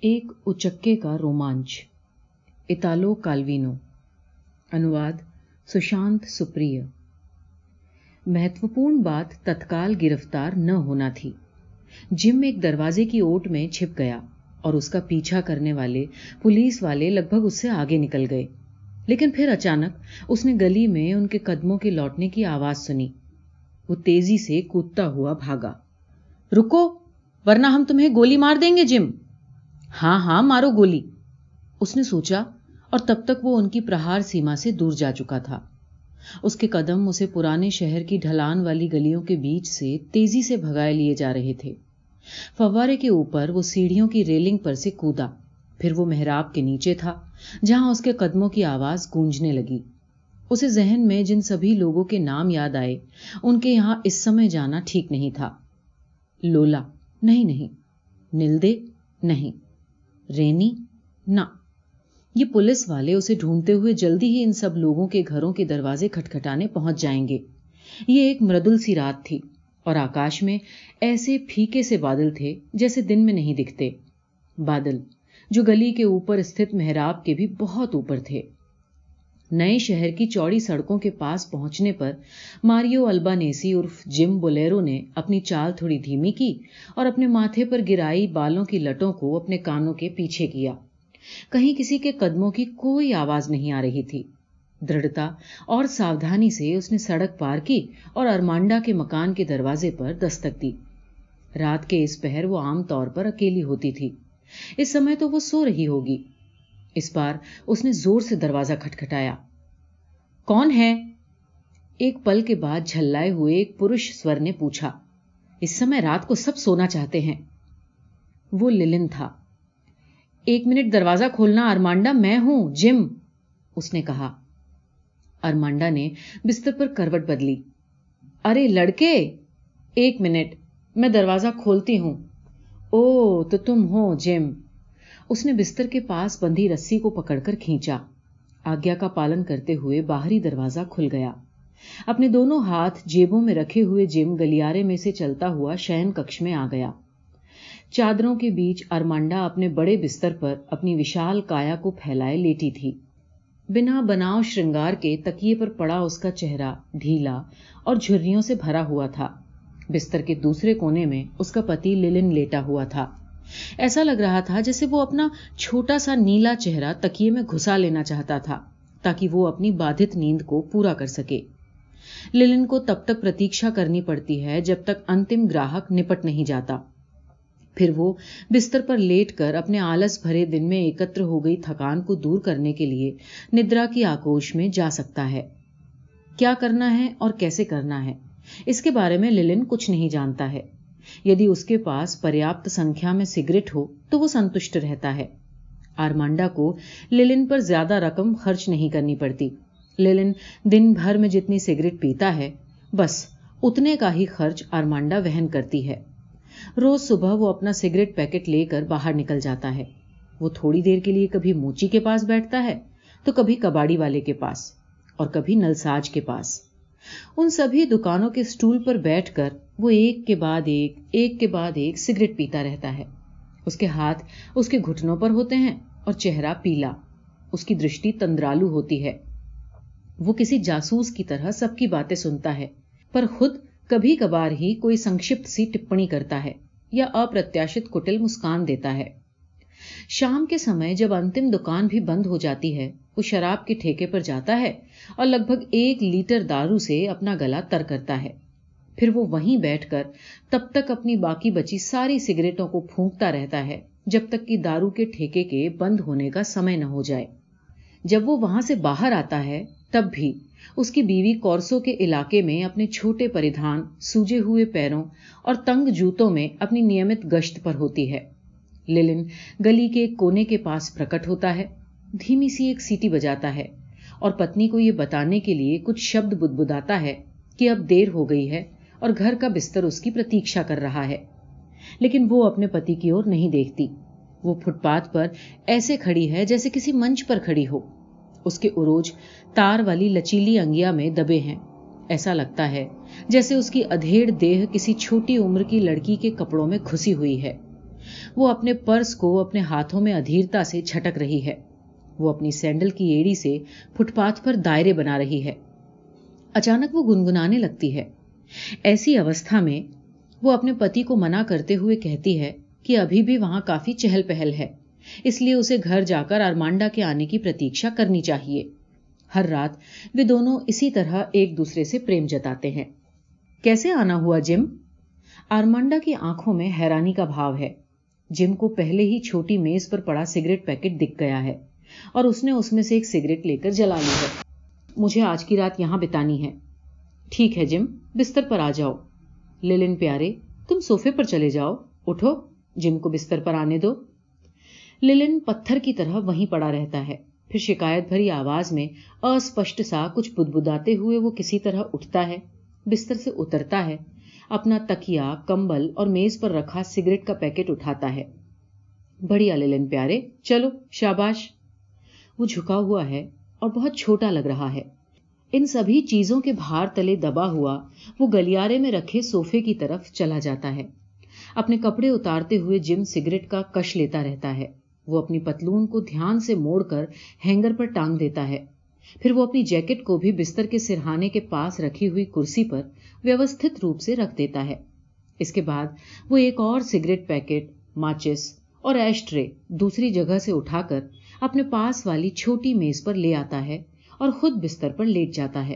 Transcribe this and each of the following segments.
ایک اچکے کا رومانچ۔ اتالو کالوینو۔ انواد سشانت سپری مہتوپورن بات تتکال گرفتار نہ ہونا تھی۔ جم ایک دروازے کی اوٹ میں چھپ گیا اور اس کا پیچھا کرنے والے، پولیس والے لگ بھگ اس سے آگے نکل گئے۔ لیکن پھر اچانک اس نے گلی میں ان کے قدموں کے لوٹنے کی آواز سنی۔ وہ تیزی سے کودتا ہوا بھاگا۔ رکو، ورنہ ہم تمہیں گولی مار دیں گے، جم۔ ہاں ہاں مارو گولی۔ اس نے سوچا اور تب تک وہ ان کی پرہار سیما سے دور جا چکا تھا۔ اس کے قدم اسے پرانے شہر کی ڈھلان والی گلیوں کے بیچ سے تیزی سے بھگائے لیے جا رہے تھے۔ فوارے کے اوپر وہ سیڑھیوں کی ریلنگ پر سے کودا پھر وہ محراب کے نیچے تھا، جہاں اس کے قدموں کی آواز گونجنے لگی۔ اسے ذہن میں جن سبھی لوگوں کے نام یاد آئے، ان کے یہاں اس سمے جانا ٹھیک نہیں تھا۔ لولا، نہیں نہیں۔ نلدے، نہیں۔ رینی نہ۔ یہ پولیس والے اسے ڈھونڈتے ہوئے جلدی ہی ان سب لوگوں کے گھروں کے دروازے کھٹکھٹانے پہنچ جائیں گے۔ یہ ایک مردل سی رات تھی اور آکاش میں ایسے پھیکے سے بادل تھے جیسے دن میں نہیں دکھتے۔ بادل جو گلی کے اوپر استھت محراب کے بھی بہت اوپر تھے۔ نئے شہر کی چوڑی سڑکوں کے پاس پہنچنے پر ماریو البانیسی ارف جم بولیرو نے اپنی چال تھوڑی دھیمی کی اور اپنے ماتھے پر گرائی بالوں کی لٹوں کو اپنے کانوں کے پیچھے کیا۔ کہیں کسی کے قدموں کی کوئی آواز نہیں آ رہی تھی۔ دڑھتا اور ساودھانی سے اس نے سڑک پار کی اور ارمانڈا کے مکان کے دروازے پر دستک دی۔ رات کے اس پہر وہ عام طور پر اکیلی ہوتی تھی۔ اس سمے تو وہ سو رہی ہوگی۔ اس بار اس نے زور سے دروازہ کھٹکھٹایا۔ کون ہے؟ ایک پل کے بعد جھلائے ہوئے ایک پرش سور نے پوچھا۔ اس سمے رات کو سب سونا چاہتے ہیں۔ وہ للن تھا۔ ایک منٹ دروازہ کھولنا، ارمانڈا میں ہوں، جم، اس نے کہا۔ ارمانڈا نے بستر پر کروٹ بدلی۔ ارے لڑکے، ایک منٹ، میں دروازہ کھولتی ہوں۔ او تو تم ہو، جم۔ اس نے بستر کے پاس بندھی رسی کو پکڑ کر کھینچا۔ آگیا کا پالن کرتے ہوئے باہری دروازہ کھل گیا۔ اپنے دونوں ہاتھ جیبوں میں رکھے ہوئے جم گلیارے میں سے چلتا ہوا شہن کچھ میں آ گیا۔ چادروں کے بیچ ارمانڈا اپنے بڑے بستر پر اپنی وشال کایا کو پھیلائے لیٹی تھی۔ بنا بناؤ شرنگار کے تکیے پر پڑا اس کا چہرہ ڈھیلا اور جھریوں سے بھرا ہوا تھا۔ بستر کے دوسرے کونے میں اس کا پتی للن لیٹا ہوا تھا۔ ایسا لگ رہا تھا جیسے وہ اپنا چھوٹا سا نیلا چہرہ تکیے میں گھسا لینا چاہتا تھا تاکہ وہ اپنی بادھت نیند کو پورا کر سکے۔ للن کو تب تک پرتیشا کرنی پڑتی ہے جب تک انتم گراہک نپٹ نہیں جاتا۔ پھر وہ بستر پر لیٹ کر اپنے آلس بھرے دن میں ایکتر ہو گئی تھکان کو دور کرنے کے لیے ندرا کی آکوش میں جا سکتا ہے۔ کیا کرنا ہے اور کیسے کرنا ہے؟ اس کے بارے میں للن کچھ نہیں جانتا ہے۔ یدی اس کے پاس پریاپت سنکھیا میں سگریٹ ہو تو وہ سنتشٹ رہتا ہے۔ آرمانڈا کو للن پر زیادہ رقم خرچ نہیں کرنی پڑتی۔ للن دن بھر میں جتنی سگریٹ پیتا ہے، بس اتنے کا ہی خرچ آرمانڈا وہن کرتی ہے۔ روز صبح وہ اپنا سگریٹ پیکٹ لے کر باہر نکل جاتا ہے۔ وہ تھوڑی دیر کے لیے کبھی موچی کے پاس بیٹھتا ہے تو کبھی کباڑی والے کے پاس اور کبھی نلساج کے پاس۔ ان سبھی دکانوں کے اسٹول پر بیٹھ کر وہ ایک کے بعد ایک ایک کے بعد ایک سگریٹ پیتا رہتا ہے۔ اس کے ہاتھ اس کے گھٹنوں پر ہوتے ہیں اور چہرہ پیلا، اس کی درشٹی تندرالو ہوتی ہے۔ وہ کسی جاسوس کی طرح سب کی باتیں سنتا ہے، پر خود کبھی کبھار ہی کوئی سنکشپت سی ٹپنی کرتا ہے یا اپرتیاشت کٹل مسکان دیتا ہے۔ شام کے سمے جب انتم دکان بھی بند ہو جاتی ہے وہ شراب کے ٹھیکے پر جاتا ہے اور لگ بھگ ایک لیٹر دارو سے اپنا گلا تر کرتا ہے۔ پھر وہ وہیں بیٹھ کر تب تک اپنی باقی بچی ساری سگریٹوں کو پھونکتا رہتا ہے جب تک کہ دارو کے ٹھیکے کے بند ہونے کا سمے نہ ہو جائے۔ جب وہ وہاں سے باہر آتا ہے تب بھی اس کی بیوی کورسو کے علاقے میں اپنے چھوٹے پریدھان، سوجے ہوئے پیروں اور تنگ جوتوں میں اپنی نیمت گشت پر ہوتی ہے۔ للن گلی کے کونے کے پاس پرکٹ ہوتا ہے۔ دھیمی سی ایک سیٹی بجاتا ہے اور پتنی کو یہ بتانے کے لیے کچھ شبد بدبداتا ہے کہ اب دیر ہو گئی ہے اور گھر کا بستر اس کی پرتیشا کر رہا ہے۔ لیکن وہ اپنے پتی کی اور نہیں دیکھتی۔ وہ فٹ پاتھ پر ایسے کھڑی ہے جیسے کسی منچ پر کھڑی ہو۔ اس کے عروج تار والی لچیلی انگیا میں دبے ہیں۔ ایسا لگتا ہے جیسے اس کی ادھیڑ دیہ کسی چھوٹی عمر کی لڑکی کے کپڑوں میں گھسی ہوئی ہے۔ وہ اپنے پرس کو اپنے ہاتھوں میں ادھیرتا سے چھٹک رہی ہے۔ وہ اپنی سینڈل کی ایڑی سے فٹ پاتھ پر دائرے بنا رہی ہے۔ اچانک وہ گنگنانے لگتی ہے۔ ایسی اوستھا میں وہ اپنے پتی کو منع کرتے ہوئے کہتی ہے کہ ابھی بھی وہاں کافی چہل پہل ہے۔ اس لیے اسے گھر جا کر آرمانڈا کے آنے کی پرتیشا کرنی چاہیے۔ ہر رات وہ دونوں اسی طرح ایک دوسرے سے پریم جتاتے ہیں۔ کیسے آنا ہوا جم؟ آرمانڈا کی آنکھوں میں حیرانی کا بھاؤ ہے۔ جم کو پہلے ہی چھوٹی میز پر پڑا سگریٹ پیکٹ دکھ گیا ہے۔ اور اس نے اس میں سے ایک سگریٹ لے کر جلا لی ہے۔ مجھے آج کی رات یہاں بتانی ہے۔ ٹھیک ہے جم، بستر پر آ جاؤ۔ للن پیارے، تم سوفے پر چلے جاؤ۔ اٹھو، جم کو بستر پر آنے دو۔ للن پتھر کی طرح وہیں پڑا رہتا ہے۔ پھر شکایت بھری آواز میں اسپشٹ سا کچھ بدبداتے ہوئے وہ کسی طرح اٹھتا ہے۔ بستر سے اترتا ہے۔ اپنا تکیا کمبل اور میز پر رکھا سگریٹ کا پیکٹ اٹھاتا ہے۔ بڑھیا للن پیارے، چلو، شاباش۔ وہ جھکا ہوا ہے اور بہت چھوٹا لگ رہا ہے۔ ان سبھی چیزوں کے بھار تلے دبا ہوا وہ گلیارے میں رکھے سوفے کی طرف چلا جاتا ہے۔ اپنے کپڑے اتارتے ہوئے جم سگریٹ کا کش لیتا رہتا ہے۔ وہ اپنی پتلون کو دھیان سے موڑ کر ہینگر پر ٹانگ دیتا ہے۔ پھر وہ اپنی جیکٹ کو بھی بستر کے سرہانے کے پاس رکھی ہوئی کرسی پر ویوستھت روپ سے رکھ دیتا ہے۔ اس کے بعد وہ ایک اور سگریٹ پیکٹ، ماچس اور ایشٹرے دوسری جگہ سے اٹھا کر اپنے پاس والی چھوٹی میز پر لے آتا ہے اور خود بستر پر لیٹ جاتا ہے۔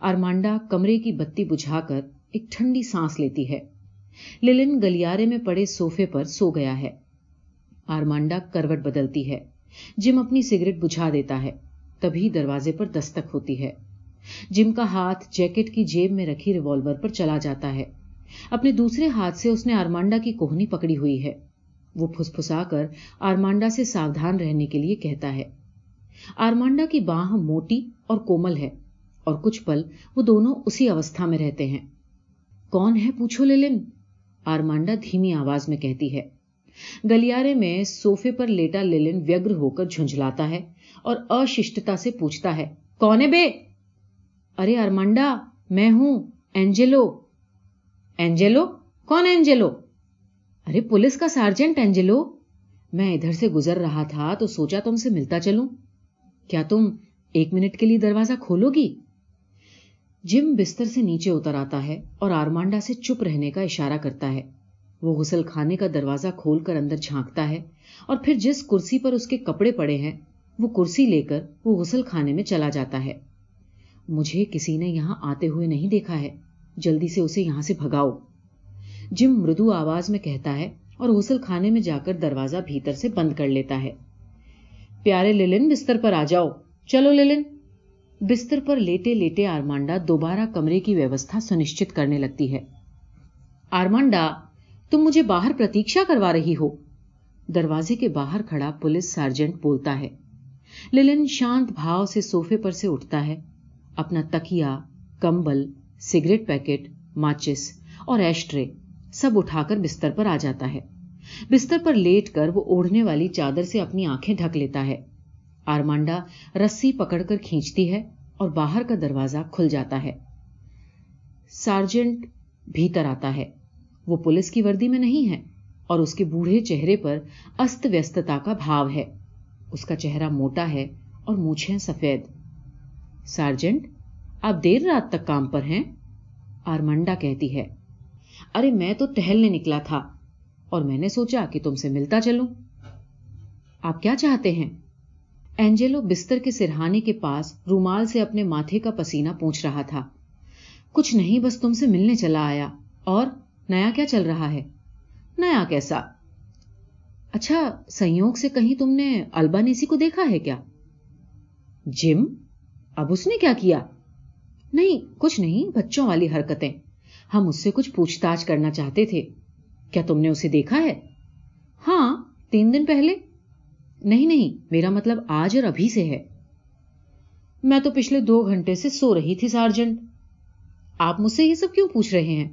آرمانڈا کمرے کی بتی بجھا کر ایک ٹھنڈی سانس لیتی ہے۔ للن گلیارے میں پڑے سوفے پر سو گیا ہے۔ آرمانڈا کروٹ بدلتی ہے۔ جم اپنی سگریٹ بجھا دیتا ہے۔ تبھی دروازے پر دستک ہوتی ہے۔ جم کا ہاتھ جیکٹ کی جیب میں رکھی ریوالور پر چلا جاتا ہے۔ اپنے دوسرے ہاتھ سے اس نے آرمانڈا کی کوہنی پکڑی ہوئی ہے۔ وہ پھس پھسا کر آرمانڈا سے ساودھان رہنے کے لیے کہتا ہے۔ آرمانڈا کی باہ موٹی اور کومل ہے اور کچھ پل وہ دونوں اسی اوستھا میں رہتے ہیں۔ کون ہے پوچھو للن آرمانڈا دھیمی آواز میں کہتی ہے۔ گلیارے میں سوفے پر لیٹا للن ویگر ہو کر جھنجھلاتا ہے اور اشتا سے پوچھتا ہے، کون ہے بے؟ ارے آرمانڈا، میں ہوں، اینجلو۔ اینجلو؟ کون اینجلو؟ ارے پولیس کا سارجنٹ اینجلو، میں ادھر سے گزر رہا تھا تو سوچا تم سے ملتا چلوں۔ کیا تم ایک منٹ کے لیے دروازہ کھولو گی؟ جم بستر سے نیچے اتر آتا ہے اور آرمانڈا سے چپ رہنے کا اشارہ کرتا ہے۔ وہ غسل خانے کا دروازہ کھول کر اندر جھانکتا ہے اور پھر جس کرسی پر اس کے کپڑے پڑے ہیں، وہ کرسی لے کر وہ غسل خانے میں چلا جاتا ہے۔ مجھے کسی نے یہاں آتے ہوئے نہیں دیکھا ہے۔ جلدی سے اسے یہاں سے بھگاؤ۔ جم مردو آواز میں کہتا ہے اور غسل خانے میں جا کر دروازہ بھیتر سے بند کر لیتا ہے۔ پیارے للن، بستر پر آ جاؤ۔ چلو للن۔ بستر پر لیٹے لیٹے آرمانڈا دوبارہ کمرے کی ویوستھا سنشچت کرنے لگتی ہے۔ آرمانڈا، تم مجھے باہر پرتیشا کروا رہی ہو۔ دروازے کے باہر کھڑا پولیس سارجنٹ بولتا ہے۔ للن شانت بھاؤ سے سوفے پر سے اٹھتا ہے۔ اپنا تکیا کمبل، سگریٹ پیکٹ، ماچس اور ایشٹرے سب اٹھا کر بستر پر آ جاتا ہے۔ بستر پر لیٹ کر وہ اوڑھنے والی چادر سے اپنی آنکھیں ڈھک لیتا ہے۔ آرمانڈا رسی پکڑ کر کھینچتی ہے اور باہر کا دروازہ کھل جاتا ہے۔ سارجنٹ بھیتر آتا ہے۔ وہ پولیس کی وردی میں نہیں ہے اور اس کے بوڑھے چہرے پر است ویستتا کا بھاؤ ہے۔ اس کا چہرہ موٹا ہے اور مونچھیں سفید۔ سارجنٹ آپ دیر رات تک کام پر ہیں؟ آرمنڈا کہتی ہے۔ ارے میں تو ٹہلنے نکلا تھا۔ اور میں نے سوچا کہ تم سے ملتا چلوں۔ آپ کیا چاہتے ہیں؟ اینجلو بستر کے سرہانے کے پاس رومال سے اپنے ماتھے کا پسینہ پوچھ رہا تھا۔ کچھ نہیں، بس تم سے ملنے چلا آیا۔ اور نیا کیا چل رہا ہے؟ نیا کیسا؟ اچھا سیوگ سے کہیں تم نے البانیسی کو دیکھا ہے کیا؟ جم، اب اس نے کیا کیا؟ نہیں، کچھ نہیں، بچوں والی حرکتیں۔ ہم اس سے کچھ پوچھ تاچھ کرنا چاہتے تھے۔ کیا تم نے اسے دیکھا ہے؟ ہاں تین دن پہلے۔ نہیں نہیں، میرا مطلب آج اور ابھی سے ہے۔ میں تو پچھلے دو گھنٹے سے سو رہی تھی سارجنٹ آپ مجھ سے یہ سب کیوں پوچھ رہے ہیں؟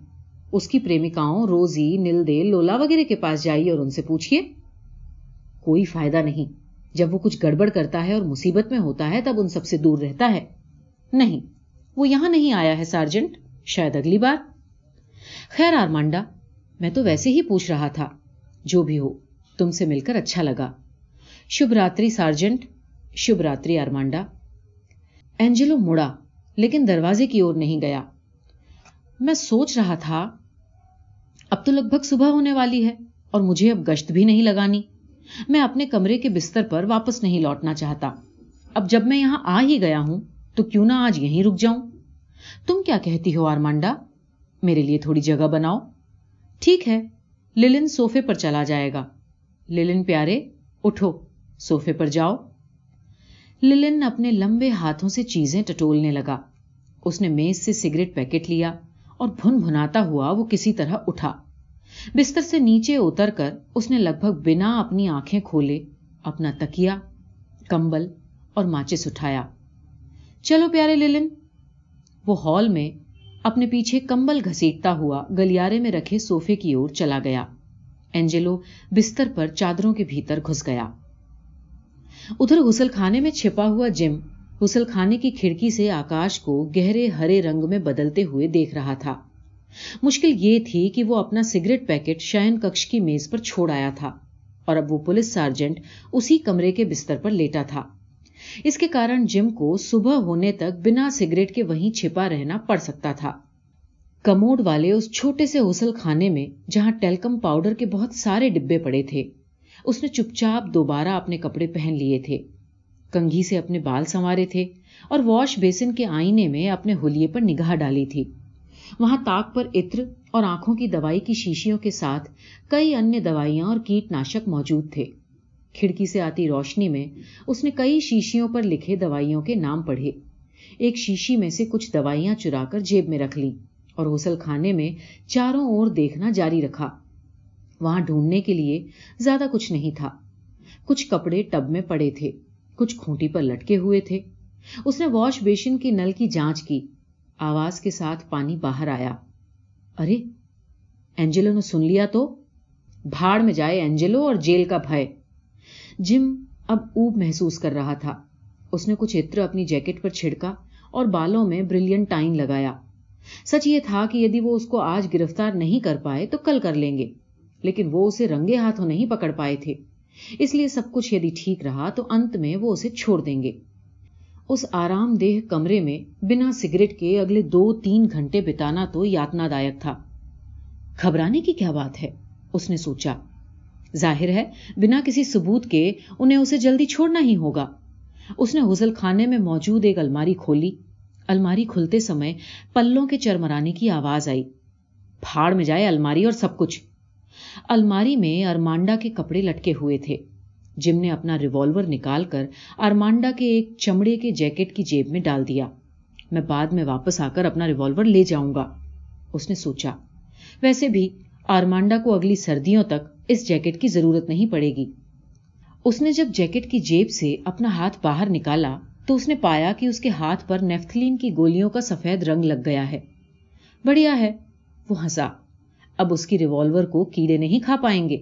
اس کی پریمکاؤں روزی نل دے لولا وغیرہ کے پاس جائیے اور ان سے پوچھیے کوئی فائدہ نہیں۔ جب وہ کچھ گڑبڑ کرتا ہے اور مصیبت میں ہوتا ہے، تب ان سب سے دور رہتا ہے۔ نہیں، وہ یہاں نہیں آیا ہے سارجنٹ شاید اگلی بار۔ خیر آرمانڈا، میں تو ویسے ہی پوچھ رہا تھا، جو بھی ہو، تم سے مل کر اچھا لگا۔ شبھ راتری سارجنٹ، شبھ راتری ارمانڈا اینجلو مڑا لیکن دروازے کی اور نہیں گیا۔ میں سوچ رہا تھا، اب تو لگ بھگ صبح ہونے والی ہے اور مجھے اب گشت بھی نہیں لگانی۔ میں اپنے کمرے کے بستر پر واپس نہیں لوٹنا چاہتا۔ اب جب میں یہاں آ ہی گیا ہوں، تو کیوں نہ آج یہیں رک جاؤں؟ تم کیا کہتی ہو آرمانڈا؟ میرے لیے تھوڑی جگہ بناؤ۔ ٹھیک ہے، للن سوفے پر چلا جائے گا۔ للن پیارے، اٹھو سوفے پر جاؤ۔ للن اپنے لمبے ہاتھوں سے چیزیں ٹٹولنے لگا۔ اس نے میز سے سگریٹ پیکٹ لیا اور بھن بھناتا ہوا وہ کسی طرح اٹھا۔ بستر سے نیچے اتر کر اس نے لگ بھگ بنا اپنی آنکھیں کھولے، اپنا تکیا کمبل اور ماچس اٹھایا۔ چلو پیارے للن، وہ ہال میں اپنے پیچھے کمبل گھسیٹتا ہوا گلیارے میں رکھے سوفے کی اور چلا گیا۔ اینجلو بستر پر چادروں کے بھیتر گھس گیا۔ ادھر غسل خانے میں چھپا ہوا جم غسل خانے کی کھڑکی سے آکاش کو گہرے ہرے رنگ میں بدلتے ہوئے دیکھ رہا تھا۔ مشکل یہ تھی کہ وہ اپنا سگریٹ پیکٹ شائن ککش کی میز پر چھوڑ آیا تھا اور اب وہ پولیس سارجنٹ اسی کمرے کے بستر پر لیٹا تھا۔ اس کے کارن جم کو صبح ہونے تک بنا سگریٹ کے وہیں چھپا رہنا پڑ سکتا تھا۔ کموڈ والے اس چھوٹے سے غسل خانے میں جہاں ٹیلکم پاؤڈر کے بہت سارے ڈبے پڑے تھے، اس نے چپ چاپ دوبارہ اپنے کپڑے پہن لیے تھے۔ کنگھی سے اپنے بال سنوارے تھے اور واش بیسن کے آئینے میں اپنے ہولیے پر نگاہ ڈالی تھی۔ وہاں تاک پر عطر اور آنکھوں کی دوائی کی شیشیوں کے ساتھ کئی انیہ دوائیاں اور کیٹ ناشک موجود تھے۔ کھڑکی سے آتی روشنی میں اس نے کئی شیشیوں پر لکھے دوائیوں کے نام پڑھے۔ ایک شیشی میں سے کچھ دوائیاں چرا کر جیب میں رکھ لی اور غسل خانے میں چاروں اور دیکھنا جاری رکھا۔ وہاں ڈھونڈنے کے لیے زیادہ کچھ نہیں تھا۔ کچھ کپڑے ٹب میں پڑے تھے، کچھ کھوٹی پر لٹکے ہوئے تھے۔ اس نے واش بیشن کی نل کی جانچ کی۔ آواز کے ساتھ پانی باہر آیا۔ ارے، اینجلو نے سن لیا تو؟ بھاڑ میں جائے اینجلو اور جیل کا بھائی۔ جم اب اوب محسوس کر رہا تھا۔ اس نے کچھ عطر اپنی جیکٹ پر چھڑکا اور بالوں میں بریلین ٹائن لگایا۔ سچ یہ تھا کہ یدی وہ اس کو آج گرفتار نہیں کر پائے تو کل کر لیں گے، لیکن وہ اسے رنگے ہاتھوں نہیں پکڑ پائے تھے۔ اس لیے سب کچھ یدی ٹھیک رہا تو انت میں وہ اسے چھوڑ دیں گے۔ اس آرام دہ کمرے میں بنا سگریٹ کے اگلے دو تین گھنٹے بتانا تو یاتنا دائک تھا۔ گھبرانے کی کیا بات ہے؟ اس نے سوچا۔ ظاہر ہے، بنا کسی ثبوت کے انہیں اسے جلدی چھوڑنا ہی ہوگا۔ اس نے غزل خانے میں موجود ایک الماری کھولی۔ الماری کھلتے سمے پلوں کے چرمرانے کی آواز آئی۔ پھاڑ میں جائے الماری اور سب کچھ۔ الماری میں ارمانڈا کے کپڑے لٹکے ہوئے تھے۔ جم نے اپنا ریوالور نکال کر ارمانڈا کے ایک چمڑے کے جیکٹ کی جیب میں ڈال دیا۔ میں بعد میں واپس آ کر اپنا ریوالور لے جاؤں گا۔ اس نے سوچا۔ ویسے بھی آرمانڈا کو اگلی سردیوں تک اس جیکٹ کی ضرورت نہیں پڑے گی۔ اس نے جب جیکٹ کی جیب سے اپنا ہاتھ باہر نکالا تو اس نے پایا کہ اس کے ہاتھ پر نیفتلین کی گولیوں کا سفید رنگ لگ گیا ہے۔ بڑھیا ہے۔ وہ ہنسا۔ اب اس کی ریوالور کو کیڑے نہیں کھا پائیں گے۔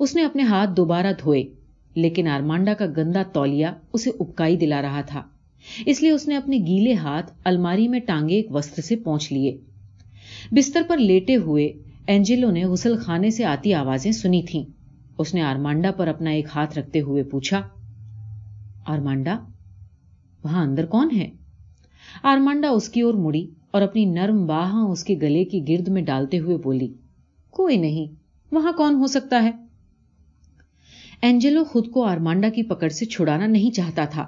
اس نے اپنے ہاتھ دوبارہ دھوئے، لیکن آرمانڈا کا گندا تولیا اسے اپکائی دلا رہا تھا۔ اس لیے اس نے اپنے گیلے ہاتھ الماری میں ٹانگے ایک وسط سے پہنچ لیے۔ بستر پر لیٹے ہوئے اینجلو نے غسل خانے سے آتی آوازیں سنی تھیں۔ اس نے آرمانڈا پر اپنا ایک ہاتھ رکھتے ہوئے پوچھا، آرمانڈا، وہاں اندر کون ہے؟ آرمانڈا اس کی اور مڑی اور اپنی نرم باہاں اس کے گلے کی گرد میں ڈالتے ہوئے بولی، کوئی نہیں، وہاں کون ہو سکتا ہے؟ اینجلو خود کو آرمانڈا کی پکڑ سے چھڑانا نہیں چاہتا تھا،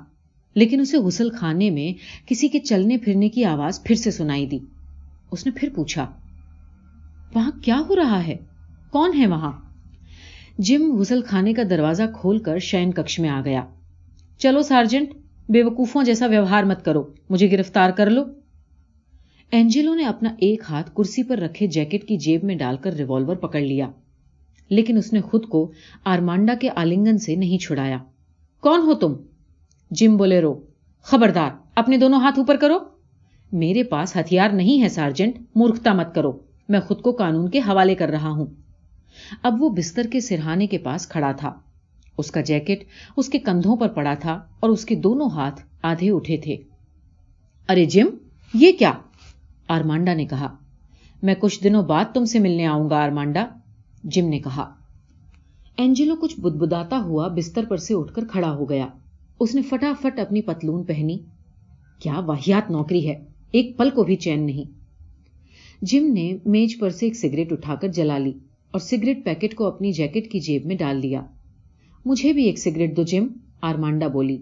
لیکن اسے غسل خانے میں کسی کے چلنے پھرنے کی آواز پھر سے سنائی دی۔ اس نے پھر پوچھا وہاں کیا ہو رہا ہے؟ کون ہے وہاں؟ جم غسل خانے کا دروازہ کھول کر شین ککش میں آ گیا۔ چلو سارجنٹ، بے وقوفوں جیسا ویوہار مت کرو، مجھے گرفتار کر لو۔ اینجلو نے اپنا ایک ہاتھ کرسی پر رکھے جیکٹ کی جیب میں ڈال کر ریوالور پکڑ لیا، لیکن اس نے خود کو آرمانڈا کے آلنگن سے نہیں چھڑایا۔ کون ہو تم؟ جم بولے، رو۔ خبردار، اپنے دونوں ہاتھ اوپر کرو۔ میرے پاس ہتھیار نہیں ہے سارجنٹ، مورکھتا مت کرو۔ میں خود کو قانون کے حوالے کر رہا ہوں۔ اب وہ بستر کے سرہانے کے پاس کھڑا تھا۔ اس کا جیکٹ اس کے کندھوں پر پڑا تھا اور اس کے دونوں ہاتھ آدھے اٹھے تھے۔ ارے جم، یہ کیا؟ آرمانڈا نے کہا۔ میں کچھ دنوں بعد تم سے ملنے آؤں گا، آرمانڈا، جم نے کہا۔ اینجلو کچھ بدبداتا ہوا بستر پر سے اٹھ کر کھڑا ہو گیا۔ اس نے فٹافٹ اپنی پتلون پہنی۔ کیا واحت نوکری ہے؟ ایک پل کو بھی چین نہیں۔ جم نے میج پر سے ایک سگریٹ اٹھا کر جلا لی اور سگریٹ پیکٹ کو اپنی جیکٹ کی جیب میں ڈال لیا مجھے بھی ایک سگریٹ دو جم، آرمانڈا بولی۔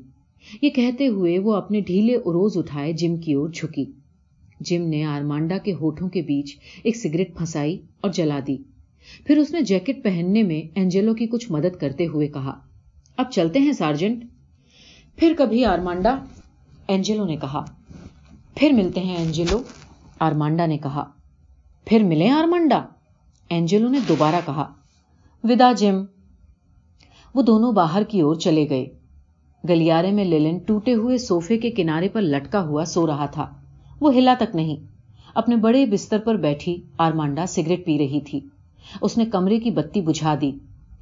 یہ کہتے ہوئے وہ اپنے ڈھیلے اروز اٹھائے، جم کی اور جھکی۔ جم نے آرمانڈا کے ہوٹوں کے بیچ ایک سگریٹ پھنسائی اور جلا دی۔ پھر اس نے جیکٹ پہننے میں اینجلو کی کچھ مدد کرتے ہوئے کہا، اب چلتے ہیں سارجنٹ؟ پھر کبھی آرمانڈا، اینجلو نے کہا۔ پھر ملتے ہیں اینجلو؟ آرمانڈا نے کہا۔ پھر ملیں آرمانڈا اینجلو نے دوبارہ کہا، ودا جم وہ دونوں باہر کی اور چلے گئے۔ گلیارے میں للن ٹوٹے ہوئے سوفے کے کنارے پر لٹکا ہوا سو رہا تھا۔ وہ ہلا تک نہیں، اپنے بڑے بستر پر بیٹھی آرمانڈا سگریٹ پی رہی تھی۔ اس نے کمرے کی بتی بجھا دی،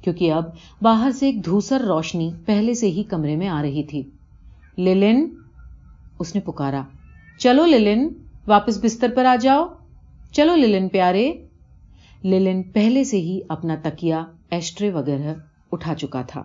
کیونکہ اب باہر سے ایک دھوسر روشنی پہلے سے ہی کمرے میں آ رہی تھی۔ للن؟ اس نے پکارا، چلو للن، واپس بستر پر آ جاؤ۔ چلو للن پیارے۔ للن پہلے سے ہی اپنا تکیا ایسٹرے وغیرہ اٹھا چکا تھا۔